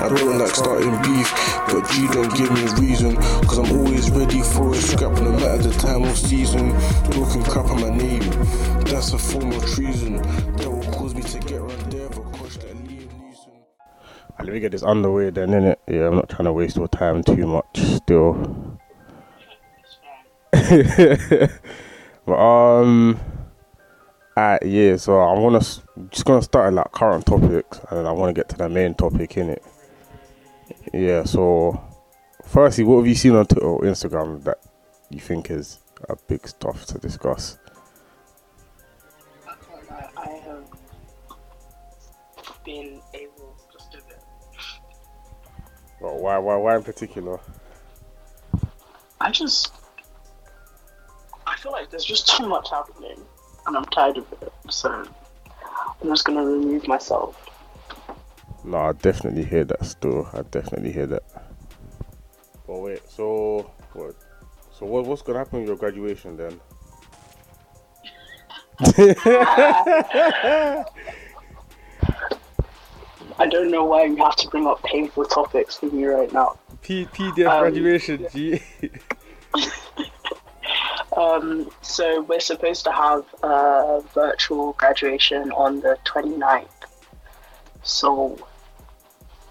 I don't like starting beef, but G don't give me a reason. Cause I'm always ready for a scrap, no matter the time or season. Talking crap on my name, that's a form of treason. That will cause me to get around there for crush like Liam Neeson. Let me get this underway then, innit? Yeah, I'm not trying to waste your time too much still. but, um, uh, yeah, so I want to just gonna start at like current topics and I want to get to the main topic in it. Yeah, so firstly, what have you seen on Twitter or oh, Instagram that you think is a big stuff to discuss? I, have been able just a bit. Well, why, why, why in particular? I just I feel like there's just too much happening, and I'm tired of it. So I'm just gonna remove myself. No, I definitely hear that still. I definitely hear that. But wait, so what? So what? What's gonna happen with your graduation then? I don't know why you have to bring up painful topics with me right now. P- PDF Um, graduation, G. Um, so we're supposed to have a virtual graduation on the 29th. So,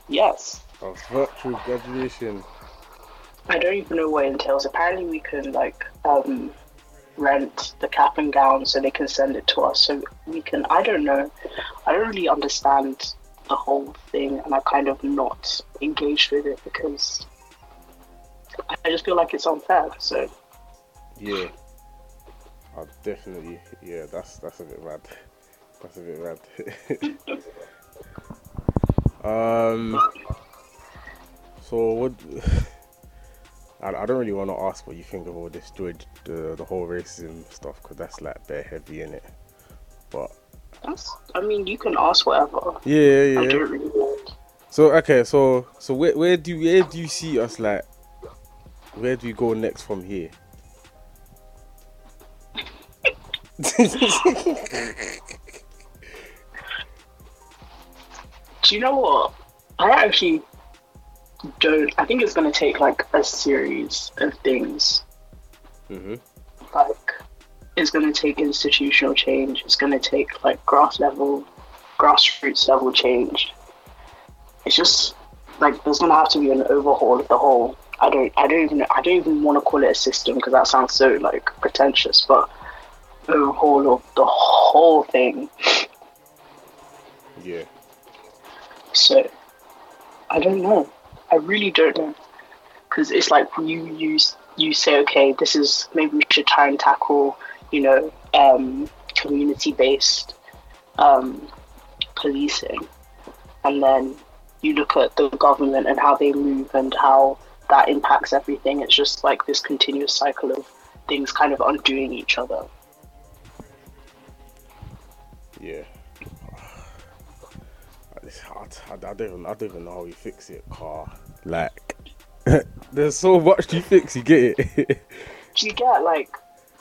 yes. A virtual graduation. I don't even know what it entails. Apparently, we can like um, rent the cap and gown so they can send it to us. So we can. I don't know. I don't really understand the whole thing, and I kind of not engaged with it because I just feel like it's unfair. So Yeah. I definitely. Yeah, that's that's a bit mad. That's a bit mad. um. So what? I, I don't really want to ask what you think of all this George, the the whole racism stuff because that's like bare heavy in it. But that's. I mean, you can ask whatever. yeah, yeah. don't really. So okay, so so where where do where do you see us like? Where do we go next from here? Do you know what? I actually don't. I think it's going to take like a series of things. Mhm. Like, it's going to take institutional change. It's going to take like grass level, grassroots level change. It's just like there's going to have to be an overhaul of the whole. I don't. I don't even. I don't even want to call it a system because that sounds so like pretentious. But overhaul of the whole thing. Yeah. So, I don't know. I really don't know. Because it's like you you you say, okay, this is maybe we should try and tackle, you know, um, community based um, policing, and then you look at the government and how they move and how that impacts everything. It's just like this continuous cycle of things kind of undoing each other. Yeah. I, I, I don't even I don't even know how you fix it, car. Like, there's so much to fix. You get it? Do you get like?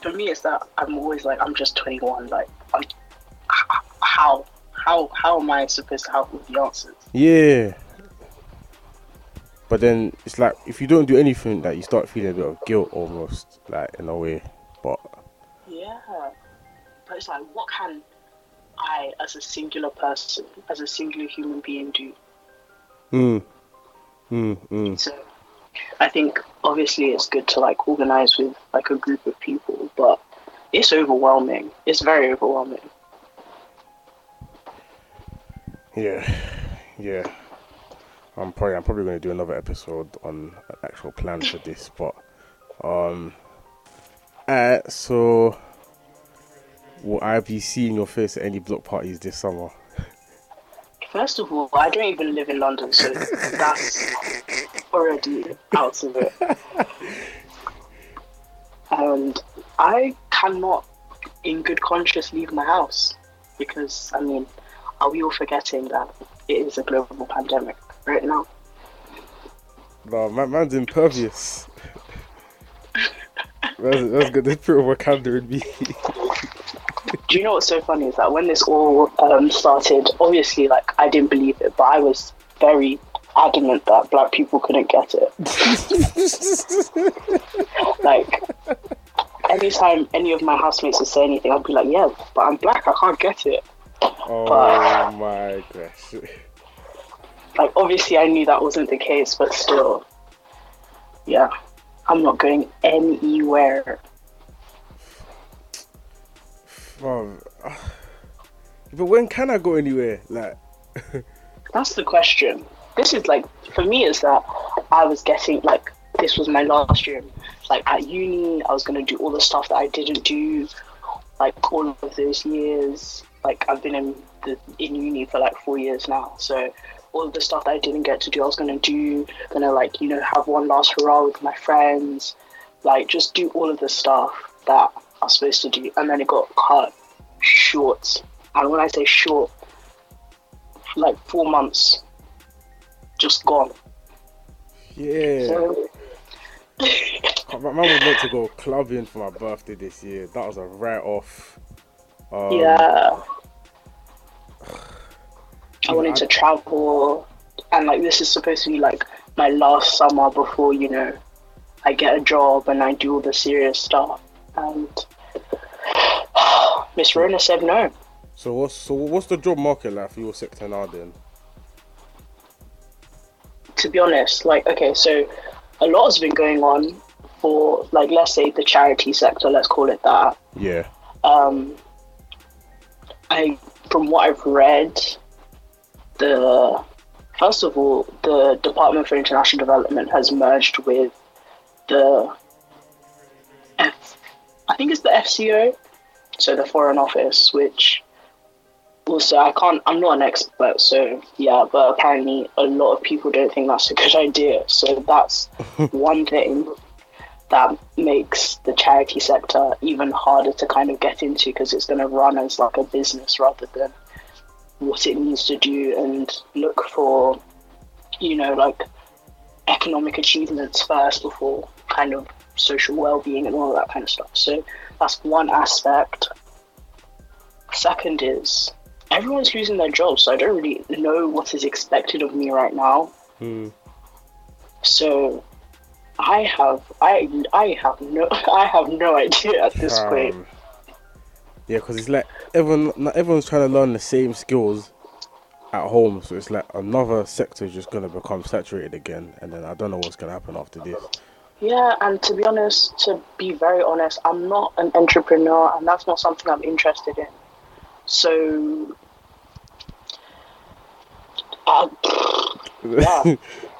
For me, it's that I'm always like, I'm just 21. Like, I'm, how how how am I supposed to have with the answers? yeah. But then it's like if you don't do anything, like you start feeling a bit of guilt almost, like in a way. But Yeah, but it's like, what can I, as a singular person, as a singular human being, do? mm, mm, mm. So, I think obviously it's good to like organize with like a group of people, but it's overwhelming. It's very overwhelming. Yeah, yeah. I'm probably I'm probably going to do another episode on an actual plan for this, but um, uh, so will I be seeing your face at any block parties this summer? First of all, I don't even live in London, so that's already out of it. And I cannot, in good conscience, leave my house because, I mean, are we all forgetting that it is a global pandemic right now? No, man, man's impervious. that's, that's good. That's pretty Wakanda in me. Do you know what's so funny is that when this all um, started, obviously, like I didn't believe it, but I was very adamant that black people couldn't get it. like, anytime any of my housemates would say anything, I'd be like, yeah, but I'm black, I can't get it. Oh But- my gosh. Like, obviously, I knew that wasn't the case, but still, yeah, I'm not going anywhere. But when can I go anywhere? Like, That's the question. This is like for me is that I was getting like this was my last year. Like at uni, I was gonna do all the stuff that I didn't do, like all of those years. Like I've been in the in uni for like four years now, so all of the stuff that I didn't get to do, I was gonna do. Gonna like you know have one last hurrah with my friends, like just do all of the stuff that I was supposed to do, and then it got cut short. And when I say short, like four months just gone. yeah. So, My mum was meant to go clubbing for my birthday this year. That was a write off. Um, yeah. I wanted to travel, and like this is supposed to be like my last summer before you know I get a job and I do all the serious stuff. And Miss Rona said no. So what's so what's the job market like for your sector now then? To be honest, like okay, so a lot has been going on for like let's say the charity sector, let's call it that. Yeah. um, I from what I've read, the first of all, the Department for International Development has merged with the I think it's the FCO, so the Foreign Office, which also I can't, I'm not an expert, so yeah, but apparently a lot of people don't think that's a good idea. So that's one thing that makes the charity sector even harder to kind of get into because it's going to run as like a business rather than what it needs to do and look for, you know, like economic achievements first before kind of social well-being and all of that kind of stuff. So that's one aspect. Second is everyone's losing their jobs, so I don't really know what is expected of me right now. Hmm. So I have I I have no I have no idea at this point. Um, yeah, because it's like everyone, everyone's trying to learn the same skills at home, so it's like another sector is just gonna become saturated again, and then I don't know what's gonna happen after this. Yeah, and to be honest, to be very honest, I'm not an entrepreneur, and that's not something I'm interested in. So, uh, Yeah.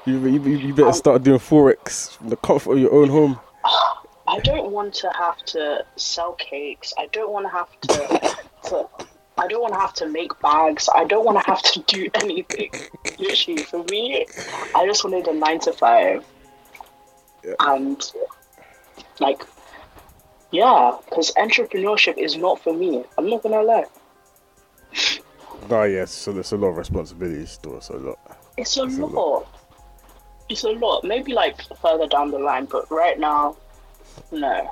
you, you, you better Um, start doing forex from the comfort of your own home. I don't want to have to sell cakes. I don't want to have to, to I don't want to have to make bags. I don't want to have to do anything. Literally, for me, I just wanted a nine to five. Yeah. And, like, yeah, because entrepreneurship is not for me. I'm not gonna lie. Oh yes, so there's a lot of responsibilities still, so a lot. It's a It's a lot. lot. It's a lot. Maybe like further down the line, but right now, no.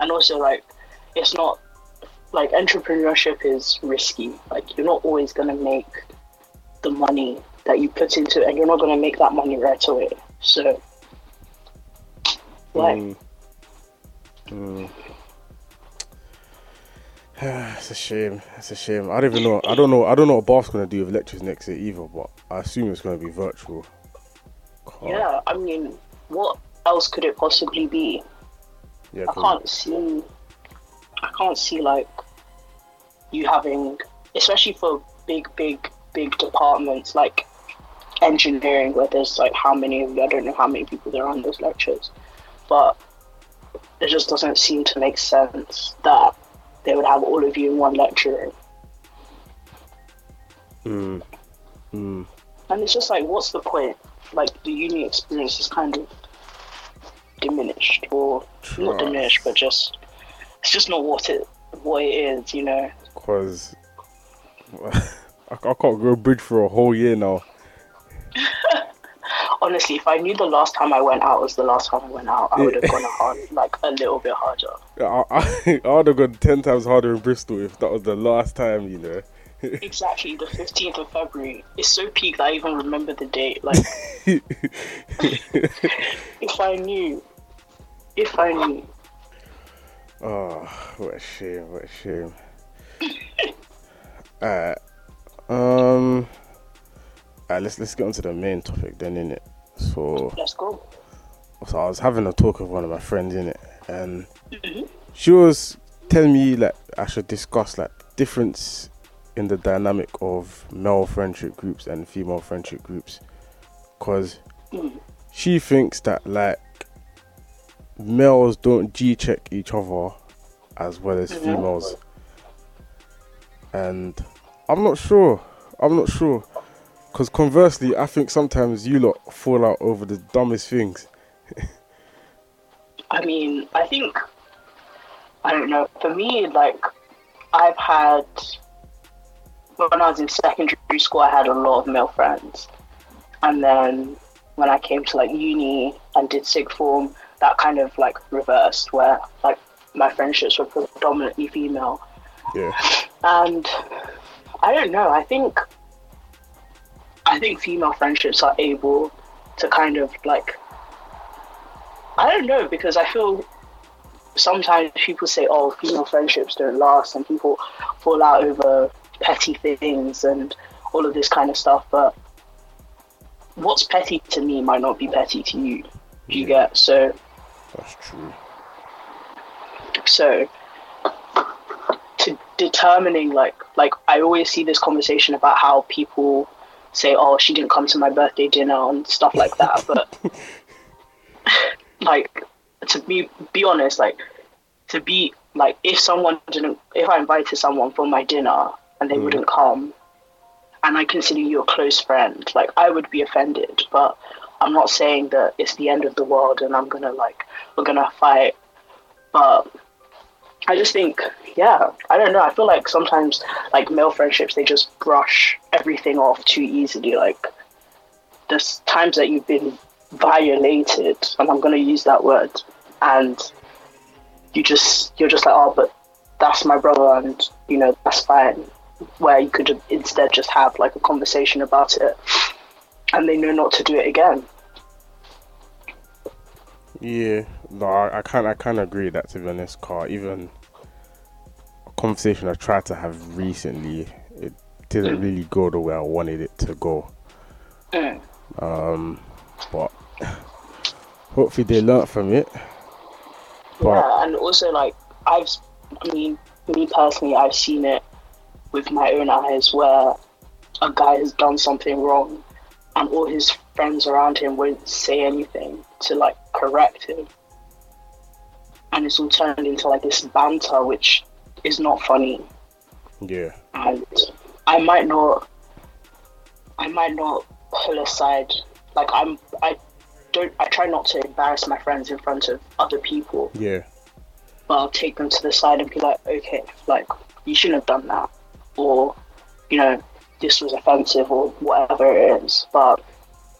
And also, like, it's not like entrepreneurship is risky. Like, you're not always gonna make the money that you put into it, and you're not gonna make that money right away. So, Mm. Mm. it's a shame. It's a shame. I don't even know. I don't know. I don't know what Bath's gonna do with lectures next year either. But I assume it's gonna be virtual. God. yeah. I mean, what else could it possibly be? Yeah. I can't see. I can't see like you having, especially for big, big, big departments like engineering, where there's like how many of you? I don't know how many people there are on those lectures, but it just doesn't seem to make sense that they would have all of you in one lecture room. Mm. Mm. And it's just like, what's the point? Like the uni experience is kind of diminished, or not diminished, but just it's just not what it what it is, you know. Cause I, I can't go bridge for a whole year now. Honestly, if I knew the last time I went out was the last time I went out, I would have gone hard, like a little bit harder. I, I, I would have gone ten times harder in Bristol if that was the last time, you know. exactly the 15th of February. It's so peak that I even remember the date. Like, if I knew, if I knew. Oh, what a shame! What a shame. Alright. Um. Alright, let's let's get on to the main topic then, innit? So, Let's go. so I was having a talk with one of my friends in it, and Mhm. she was telling me like I should discuss like difference in the dynamic of male friendship groups and female friendship groups, cause Mm. she thinks that like males don't G check each other as well as Mhm. females, and I'm not sure. I'm not sure. Because conversely, I think sometimes you lot fall out over the dumbest things. I mean, I think I don't know. For me, like I've had when I was in secondary school, I had a lot of male friends, and then when I came to like uni and did sixth form, that kind of like reversed, where like my friendships were predominantly female, Yeah. and I don't know. I think I think female friendships are able to kind of like I don't know because I feel sometimes people say, "Oh, female friendships don't last," and people fall out over petty things and all of this kind of stuff. But what's petty to me might not be petty to you. Do you get so? That's true. So to determining like like I always see this conversation about how people say, "Oh, she didn't come to my birthday dinner" and stuff like that. But like to be be honest, like to be like if someone didn't if I invited someone for my dinner and they Mm. wouldn't come and I consider you a close friend, like I would be offended. But I'm not saying that it's the end of the world and I'm gonna like we're gonna fight. But I just think, yeah, I don't know. I feel like sometimes, like male friendships, they just brush everything off too easily. Like, there's times that you've been violated, and I'm gonna use that word, and you just you're just like, oh, but that's my brother, and you know that's fine. Where you could instead just have like a conversation about it, and they know not to do it again. Yeah, no, I, I can't. I can't agree that to be honest. Car even a conversation I tried to have recently, it didn't really go the way I wanted it to go. Mm. Um, but hopefully they learnt from it. But Yeah, and also like I've, I mean, me personally, I've seen it with my own eyes where a guy has done something wrong, and all his friends around him won't say anything to like correct him, and it's all turned into like this banter, which is not funny, yeah, and I might not, I might not pull aside. Like I'm, I don't, I try not to embarrass my friends in front of other people yeah, but I'll take them to the side and be like, okay, like you shouldn't have done that, or you know, this was offensive, or whatever it is. But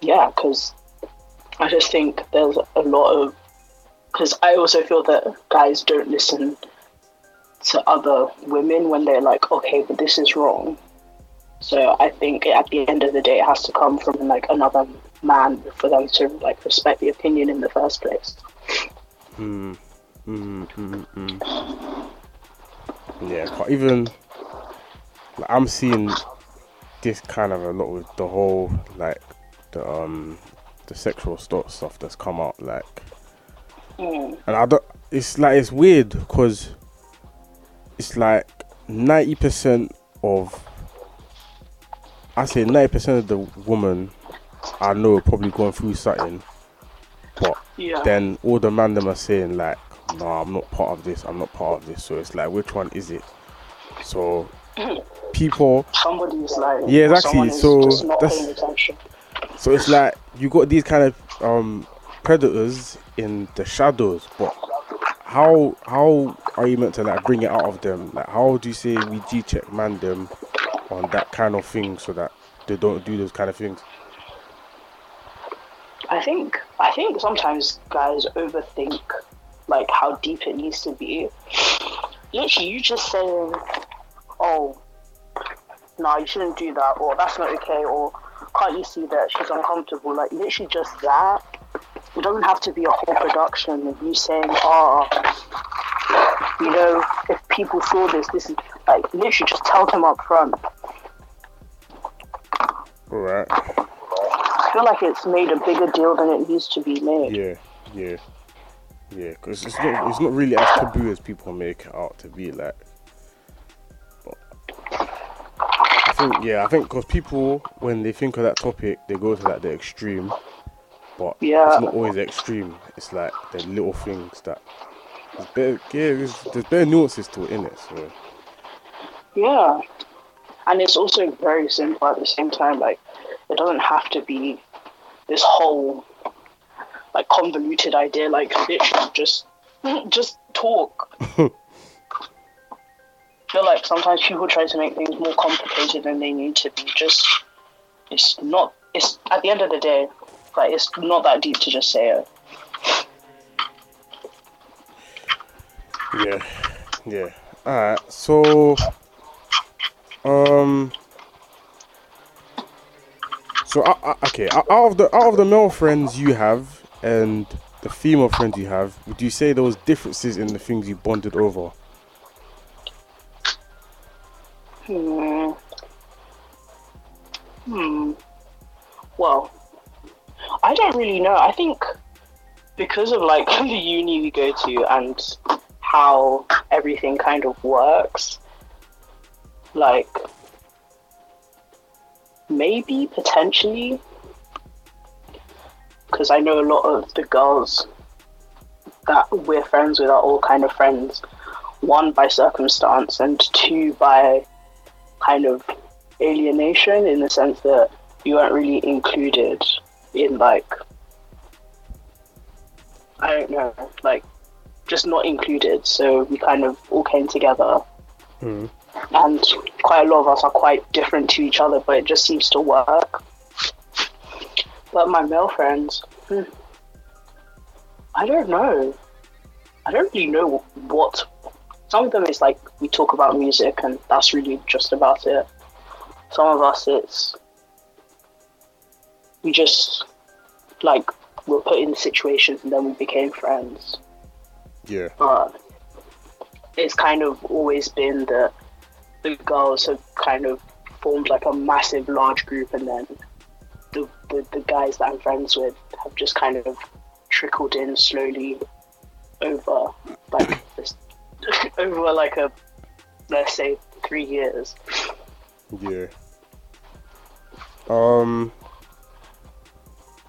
yeah, because I just think there's a lot of because I also feel that guys don't listen to other women when they're like, okay, but this is wrong. So I think at the end of the day, it has to come from like another man for them to like respect the opinion in the first place. mm, yeah. But even like, I'm seeing this kind of a lot with the whole like the um the sexual stuff that's come out like Mm. and I don't. It's like it's weird because it's like ninety percent of. I say ninety percent of the woman I know are probably going through something, but Yeah. then all the man them are saying like, "No, I'm not part of this. I'm not part of this." So it's like, which one is it? So people somebody is like Yeah, exactly. So that's- So it's like you got these kind of um, predators in the shadows, but how how are you meant to like bring it out of them? Like how do you say we G check man them on that kind of thing so that they don't do those kind of things? I think I think sometimes guys overthink like how deep it needs to be. Literally, you just saying, "Oh, no, you shouldn't do that, or that's not okay, or can't you see that she's uncomfortable? Like literally just that. It doesn't have to be a whole production of you saying, oh, you know, if people saw this, this is like literally just tell them up front. Alright. I feel like it's made a bigger deal than it used to be made. Yeah, yeah, yeah. Because it's not it's not really as taboo as people make it out to be. Like, but I think yeah, I think because people when they think of that topic, they go to like the extreme. But Yeah. it's not always extreme. It's like the little things that. There's better, yeah, there's, there's better nuances to it in it. So Yeah. And it's also very simple at the same time. Like, it doesn't have to be this whole, like, convoluted idea. Like, literally just, just talk. I feel like sometimes people try to make things more complicated than they need to be. Just, it's not, it's, at the end of the day, like, it's not that deep to just say it. Yeah, yeah. Alright, so um so uh, uh, okay, out out of the out of the male friends you have and the female friends you have, would you say there was differences in the things you bonded over? Hmm. Hmm. Well, I don't really know. I think because of like the uni we go to and how everything kind of works, like maybe potentially because I know a lot of the girls that we're friends with are all kind of friends one by circumstance and two by kind of alienation in the sense that you weren't really included in like I don't know, like just not included. So we kind of all came together Hmm. and quite a lot of us are quite different to each other, but it just seems to work. But my male friends, hmm, I don't know. I don't really know what. Some of them is like we talk about music, and that's really just about it. Some of us, it's we just like were put in situations, and then we became friends Yeah. but it's kind of always been that the girls have kind of formed like a massive large group and then the, the, the guys that I'm friends with have just kind of trickled in slowly over like this over like a let's say three years. Yeah. Um.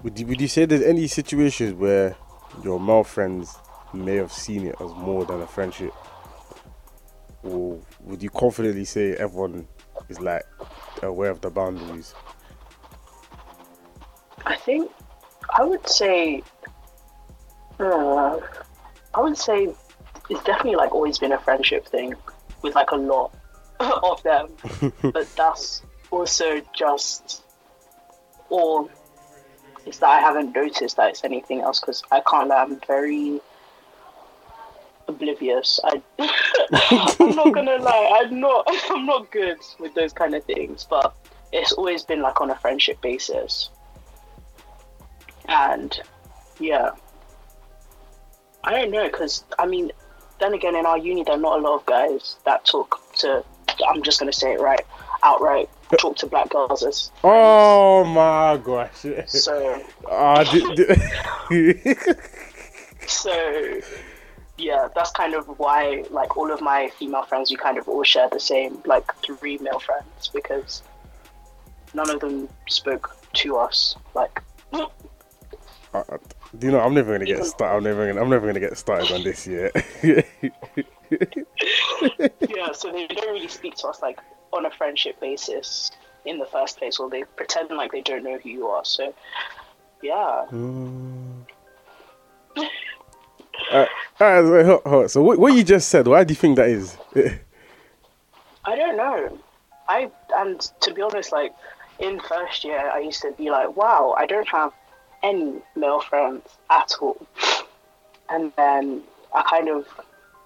Would you, would you say there's any situations where your male friends may have seen it as more than a friendship, or would you confidently say everyone is like aware of the boundaries? I think I would say uh, I would say it's definitely like always been a friendship thing with like a lot of them. but that's also just or it's that I haven't noticed that it's anything else because I can't I'm very oblivious. I I'm not gonna lie, I'm not I'm not good with those kind of things, but it's always been like on a friendship basis. And yeah, I don't know because I mean, then again, in our uni, there are not a lot of guys that talk to. I'm just gonna say it right, outright talk to black girls as Oh my gosh! so. Ah, di- di- So yeah, that's kind of why like all of my female friends, we kind of all share the same like three male friends because none of them spoke to us like. Uh, uh, do you know? I'm never gonna get started. I'm never gonna. I'm never gonna get started on this yet. yeah, so they don't really speak to us like on a friendship basis in the first place, or they pretend like they don't know who you are. So, yeah, Uh, alright, so, hold- hold- so what, what you just said? Why do you think that is? I don't know. I and to be honest, like in first year, I used to be like, wow, I don't have any male friends at all. And then I kind of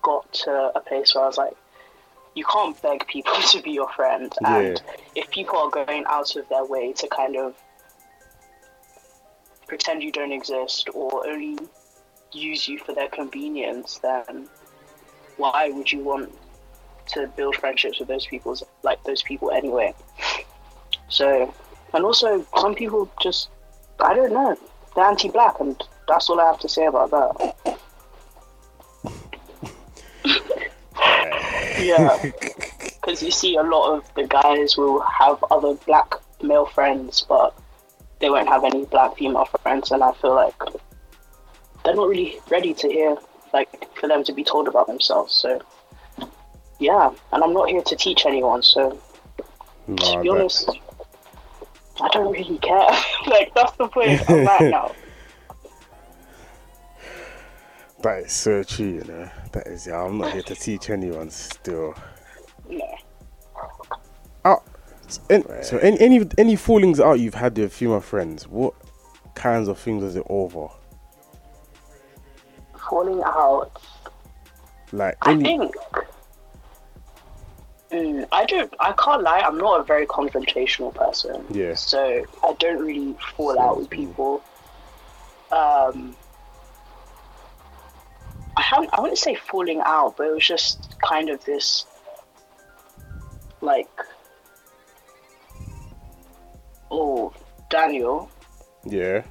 got to a place where I was like, you can't beg people to be your friend. And if people are going out of their way to kind of pretend you don't exist or only use you for their convenience, then why would you want to build friendships with those people like those people anyway? So, and also some people just I don't know they're anti-black, and that's all I have to say about that. Uh, yeah, because you see a lot of the guys will have other black male friends, but they won't have any black female friends, and I feel like they're not really ready to hear, like, for them to be told about themselves. So, yeah, and I'm not here to teach anyone. So, No, to be that- honest, I don't really care. like, that's the point I'm at now. That is so true, you know. That is, yeah, I'm not here to teach anyone still. Yeah. Oh, and, so any, any any fallings out you've had with female friends, what kinds of things was it over? Falling out. Like I think. Mm, I don't. I can't lie. I'm not a very confrontational person. Yeah. So I don't really fall out with people. Um. I. I wouldn't say falling out, but it was just kind of this, like, oh, Daniel, yeah,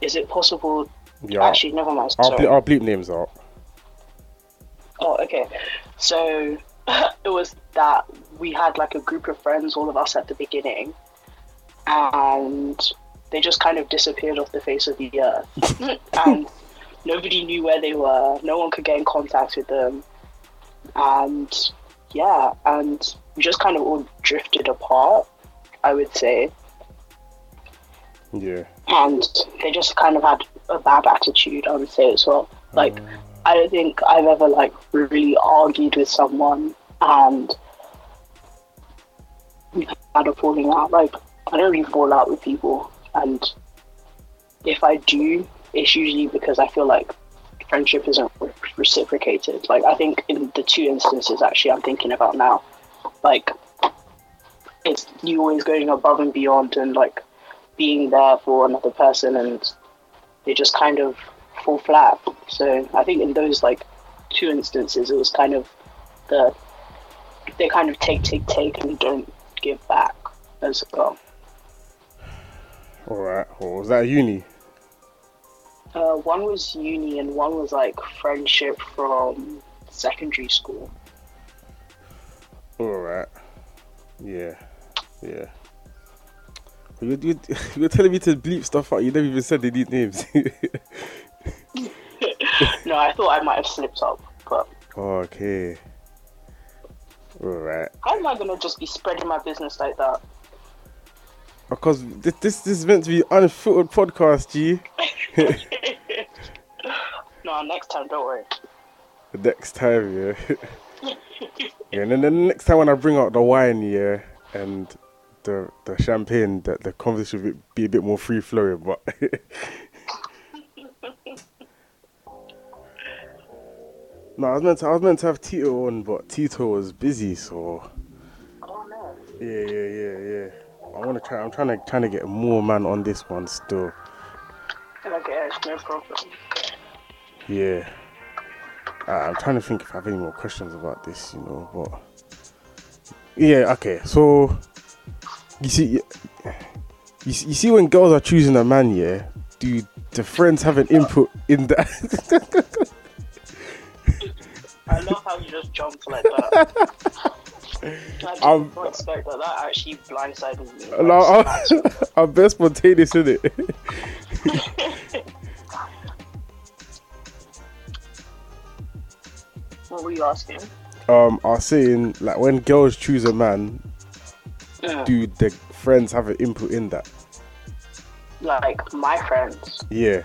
is it possible? yeah. Actually, never mind. I'll, ble- I'll bleep names out. Oh, okay. So it was that we had like a group of friends, all of us at the beginning, and they just kind of disappeared off the face of the earth. and nobody knew where they were, no one could get in contact with them. And yeah, and we just kind of all drifted apart, I would say. Yeah, And they just kind of had a bad attitude, I would say as well. Like, mm. I don't think I've ever like really argued with someone and had a falling out. Like I don't really fall out with people, and if I do, it's usually because I feel like friendship isn't re- reciprocated. Like I think in the two instances actually I'm thinking about now, like it's you always going above and beyond and like being there for another person, and they just kind of fall flat. So I think in those like two instances, it was kind of the they kind of take, take, take, and don't give back as well. all right. Well, was that uni? Uh, one was uni, and one was like friendship from secondary school. All right. Yeah, yeah. You, you, you're telling me to bleep stuff out. You never even said they need names. no, I thought I might have slipped up, but okay. All right. how am I gonna just be spreading my business like that? Because this, this, this is meant to be unfiltered podcast, G. No, next time, don't worry. The next time, yeah. yeah, and then the next time when I bring out the wine, yeah, and the the champagne, that the conversation will be a bit more free flowing. But no, I was meant to I was meant to have Tito on, but Tito was busy, so Oh no. yeah, yeah, yeah, yeah. I want to try. I'm trying to trying to get more man on this one still. Okay, no problem. Yeah. Uh, I'm trying to think if I have any more questions about this, you know, but yeah, okay. So you see, you, you see- when girls are choosing a man, yeah, do the friends have an input in that? I love how you just jumped like that. I did Um, not expect that. That actually blindsided me. no, Like, I'm. I'm best spontaneous in it. what were you asking? Um, I was saying like when girls choose a man, do the friends have an input in that? Like my friends. Yeah.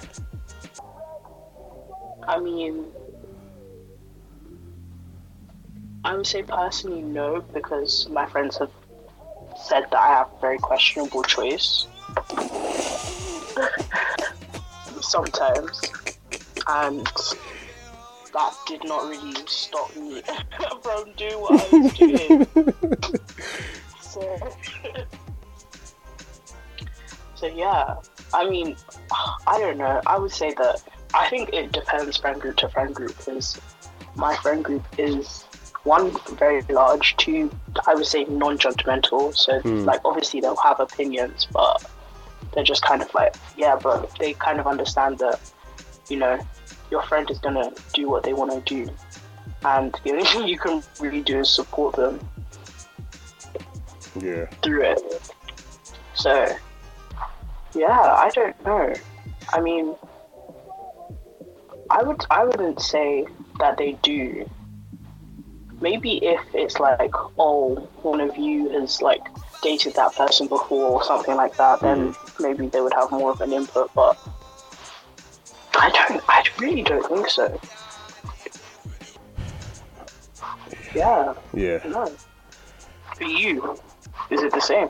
I mean, I would say personally no, because my friends have said that I have a very questionable choice. Sometimes. And that did not really stop me from doing what I was doing. so, so yeah, I mean, I don't know. I would say that I think it depends friend group to friend group because my friend group is one very large, two I would say non-judgmental. So Hmm. like obviously they'll have opinions, but they're just kind of like yeah, but they kind of understand that you know your friend is gonna do what they want to do, and the only thing you can really do is support them Yeah. through it. So, yeah, I don't know. I mean, I would I wouldn't say that they do. Maybe if it's like, oh, one of you has like dated that person before or something like that, then maybe they would have more of an input. But I don't. I really don't think so. Yeah. Yeah. No. For you, is it the same?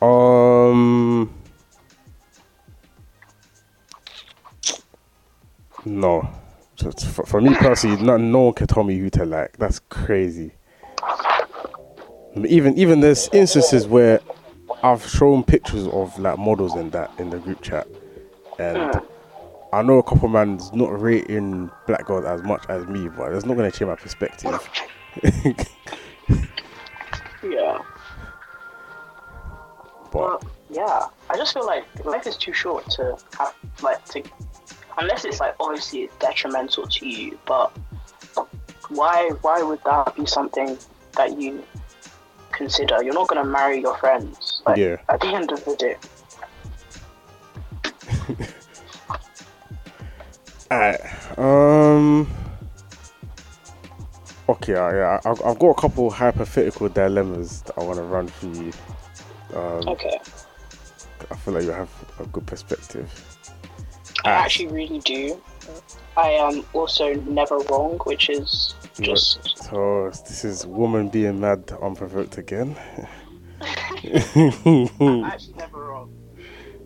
Um. No. For, for me personally, no, no one can tell me who to like. That's crazy. Even even there's instances where I've shown pictures of like models in that in the group chat, and I know a couple man's not rating black girls as much as me, but it's not gonna change my perspective. Yeah. but Well, yeah. I just feel like life is too short to have like to, unless it's like obviously it's detrimental to you. But why why would that be something that you consider? You're not gonna marry your friends. Like, Yeah. At the end of the day. Alright. Um. Okay, yeah, I've, I've got a couple hypothetical dilemmas that I want to run for you. Um, Okay. I feel like you have a good perspective. I Ah. actually really do. I am also never wrong, which is just So this is woman being mad unprovoked again. I'm actually never wrong.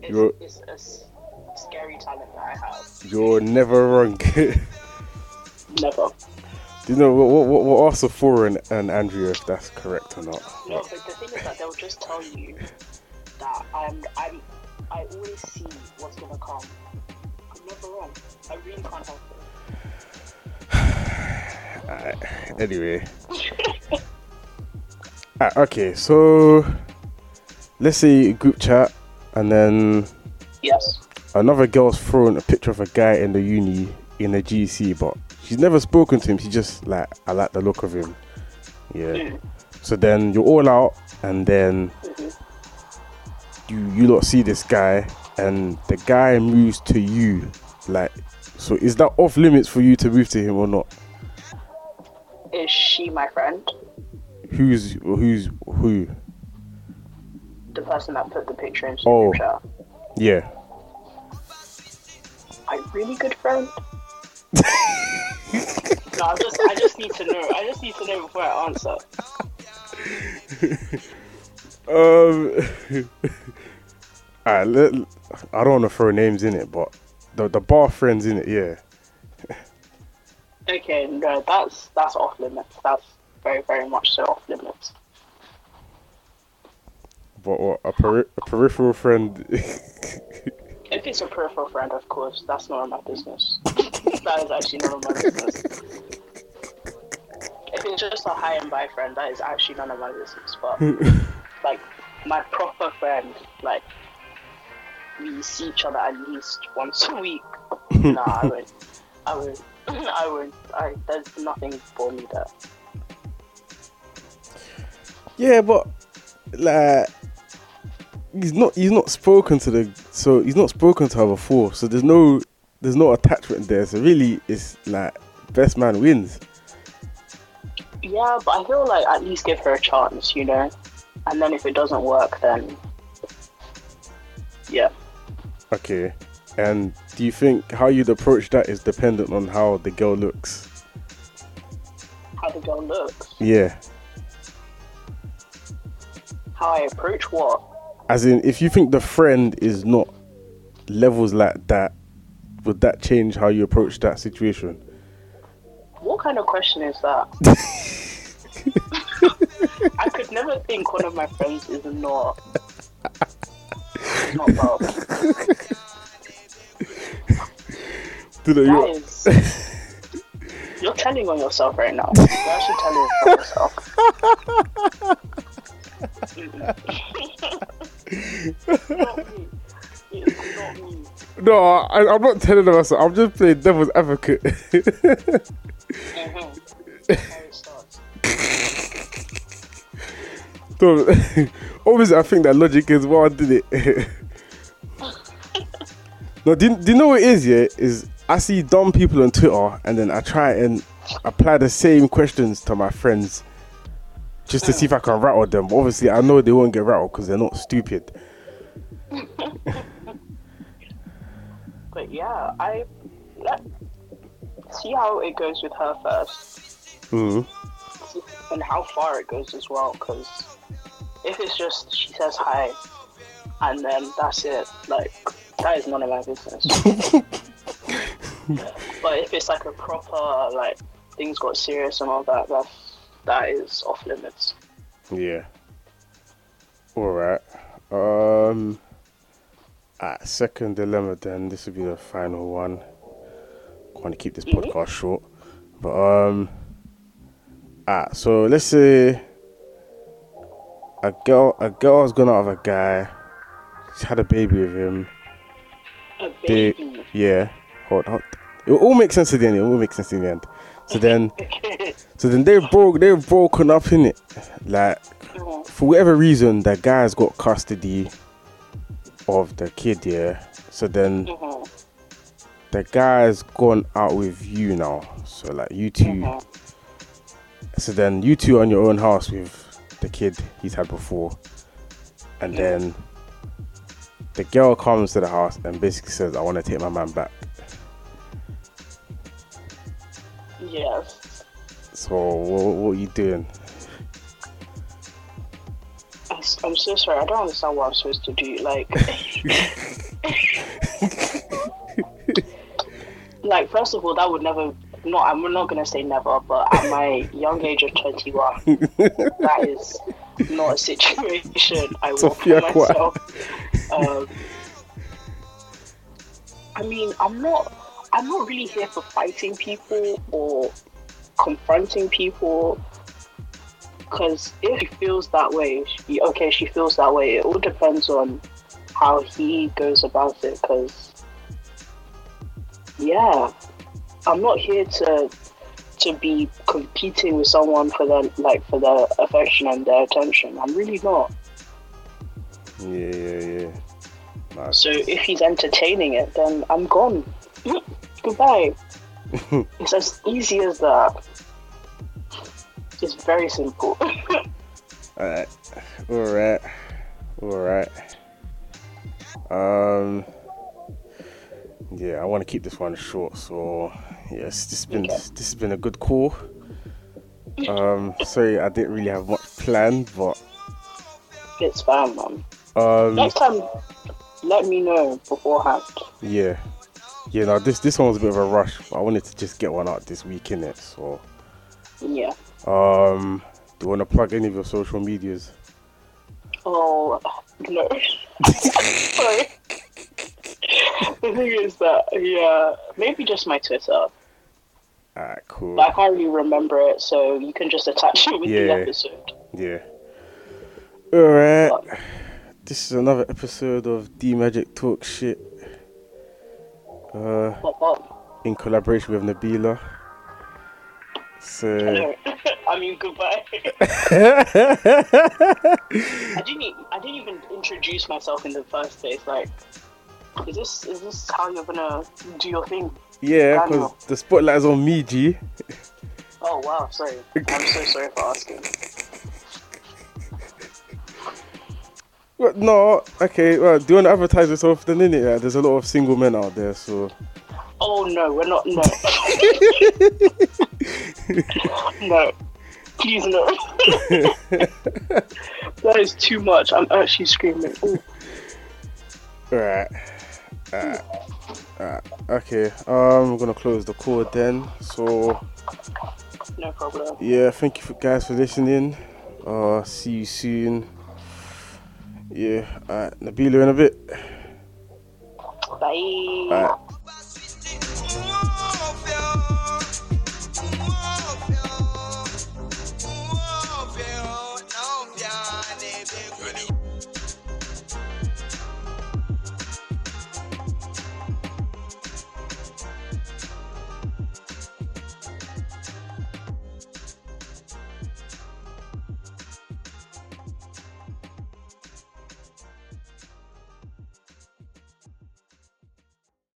It's, You're- it's a scary talent that I have. You're never wrong. Never. Do you know what? What, what, what ask Sephora and, and Andrea if that's correct or not? No, but the thing is that they'll just tell you that I'm, I'm, I always see what's gonna come. I'm never wrong. I really can't help it. Alright, anyway. Alright, okay, so let's say group chat, and then Yes. another girl's throwing a picture of a guy in the uni in the GC, but she's never spoken to him. She just like, I like the look of him. Yeah. Mm. So then you're all out, and then you you lot see this guy, and the guy moves to you. Like, so is that off limits for you to move to him or not? Is she my friend? Who's who's who? The person that put the picture the Oh. chat. Yeah. My really good friend? no, I just, I just need to know. I just need to know before I answer. Um. I don't want to throw names in it, but the the bar friends in it, yeah. Okay, no, that's that's off limits. That's very, very much so off limits. But what, a, peri- a peripheral friend. If it's a peripheral friend, of course, that's none of my business. that is actually none of my business. If it's just a hi and bye friend, that is actually none of my business. But like my proper friend, like we see each other at least once a week. nah, I won't. I won't. I won't. I, there's nothing for me there. yeah, but like he's not he's not spoken to the so he's not spoken to her before, so there's no there's no attachment there. So really, it's like best man wins. Yeah, but I feel like at least give her a chance, you know. And then if it doesn't work, then. Okay. And do you think how you'd approach that is dependent on how the girl looks? How the girl looks, Yeah. how I approach what. As in, if you think the friend is not levels like that, would that change how you approach that situation? what kind of question is that? I could never think one of my friends is not not well. Dude, you Guys, you're telling on yourself right now. You're actually telling on yourself. not me. It's not me. no, I, I'm not telling myself. I'm just playing devil's advocate. Mhm. It starts. so, obviously, I think that logic is why I did it. no, do, you- do you know what it is? Yeah, is I see dumb people on Twitter, and then I try and apply the same questions to my friends, just to see if I can rattle them. But obviously, I know they won't get rattled because they're not stupid. But yeah, I let see how it goes with her first, hmm and how far it goes as well. Because if it's just she says hi, and then that's it, like that is none of my business. but if it's like a proper like things got serious and all that, that that is off limits. Yeah. All right. Um. At second dilemma, then this will be the final one. Want to keep this podcast short, but um. Ah, so let's say a girl, a girl has gone out with a guy. She's had a baby with him. A They, baby. Yeah. Hold, hold. It all makes sense in the end. It all makes sense in the end. So then, so then they broke. They've broken up in it. Like for whatever reason, the guy's got custody of the kid, yeah. So then Mhm. the guy's gone out with you now. So like you 2 Mhm. So then you two are on your own house with the kid he's had before, and then the girl comes to the house and basically says, "I want to take my man back." Yes. So what, what are you doing? I'm, so sorry. I don't understand what I'm supposed to do. Like, like first of all, that would never. No, I'm not gonna say never, but at my young age of 21, that is not a situation I for Sophia myself. Um, I mean, I'm not. I'm not really here for fighting people or confronting people. Because if she feels that way, she, okay, she feels that way. It all depends on how he goes about it. Because, yeah, I'm not here to to be competing with someone for their like for their affection and their attention. I'm really not. Yeah, yeah, yeah. So if he's entertaining it, then I'm gone. Goodbye. it's as easy as that. It's very simple. Alright. Alright. Alright. Um Yeah, I want to keep this one short, so yes, this has been Okay. this has been a good call. Um sorry I didn't really have much planned, but it's fine, man. Um Next time, let me know beforehand. yeah. Yeah, no, this this one was a bit of a rush, but I wanted to just get one out this week innit? So Yeah. um do you want to plug any of your social medias? Oh no. Sorry. the thing is that yeah, maybe just my Twitter. Alright, cool. But I can't really remember it, so you can just attach it with the episode. Yeah. Alright. This is another episode of D Magic Talk Shit. Uh, in collaboration with Nabila. So I mean goodbye. I didn't. I didn't even introduce myself in the first place. Like, is this is this how you're gonna do your thing? yeah, because the spotlight is on me, G. Oh wow, sorry. I'm so sorry for asking. No, okay. Well, do you want to advertise yourself then? In it, yeah, there's a lot of single men out there, so Oh no, we're not. No. no. Please no. that is too much. I'm actually screaming. Ooh. Alright. Alright. Alright. Okay. Um, I'm gonna close the call then. So No problem. Yeah, thank you for, guys for listening. Uh, see you soon. Yeah, alright, Nabila in a bit. Bye. Alright.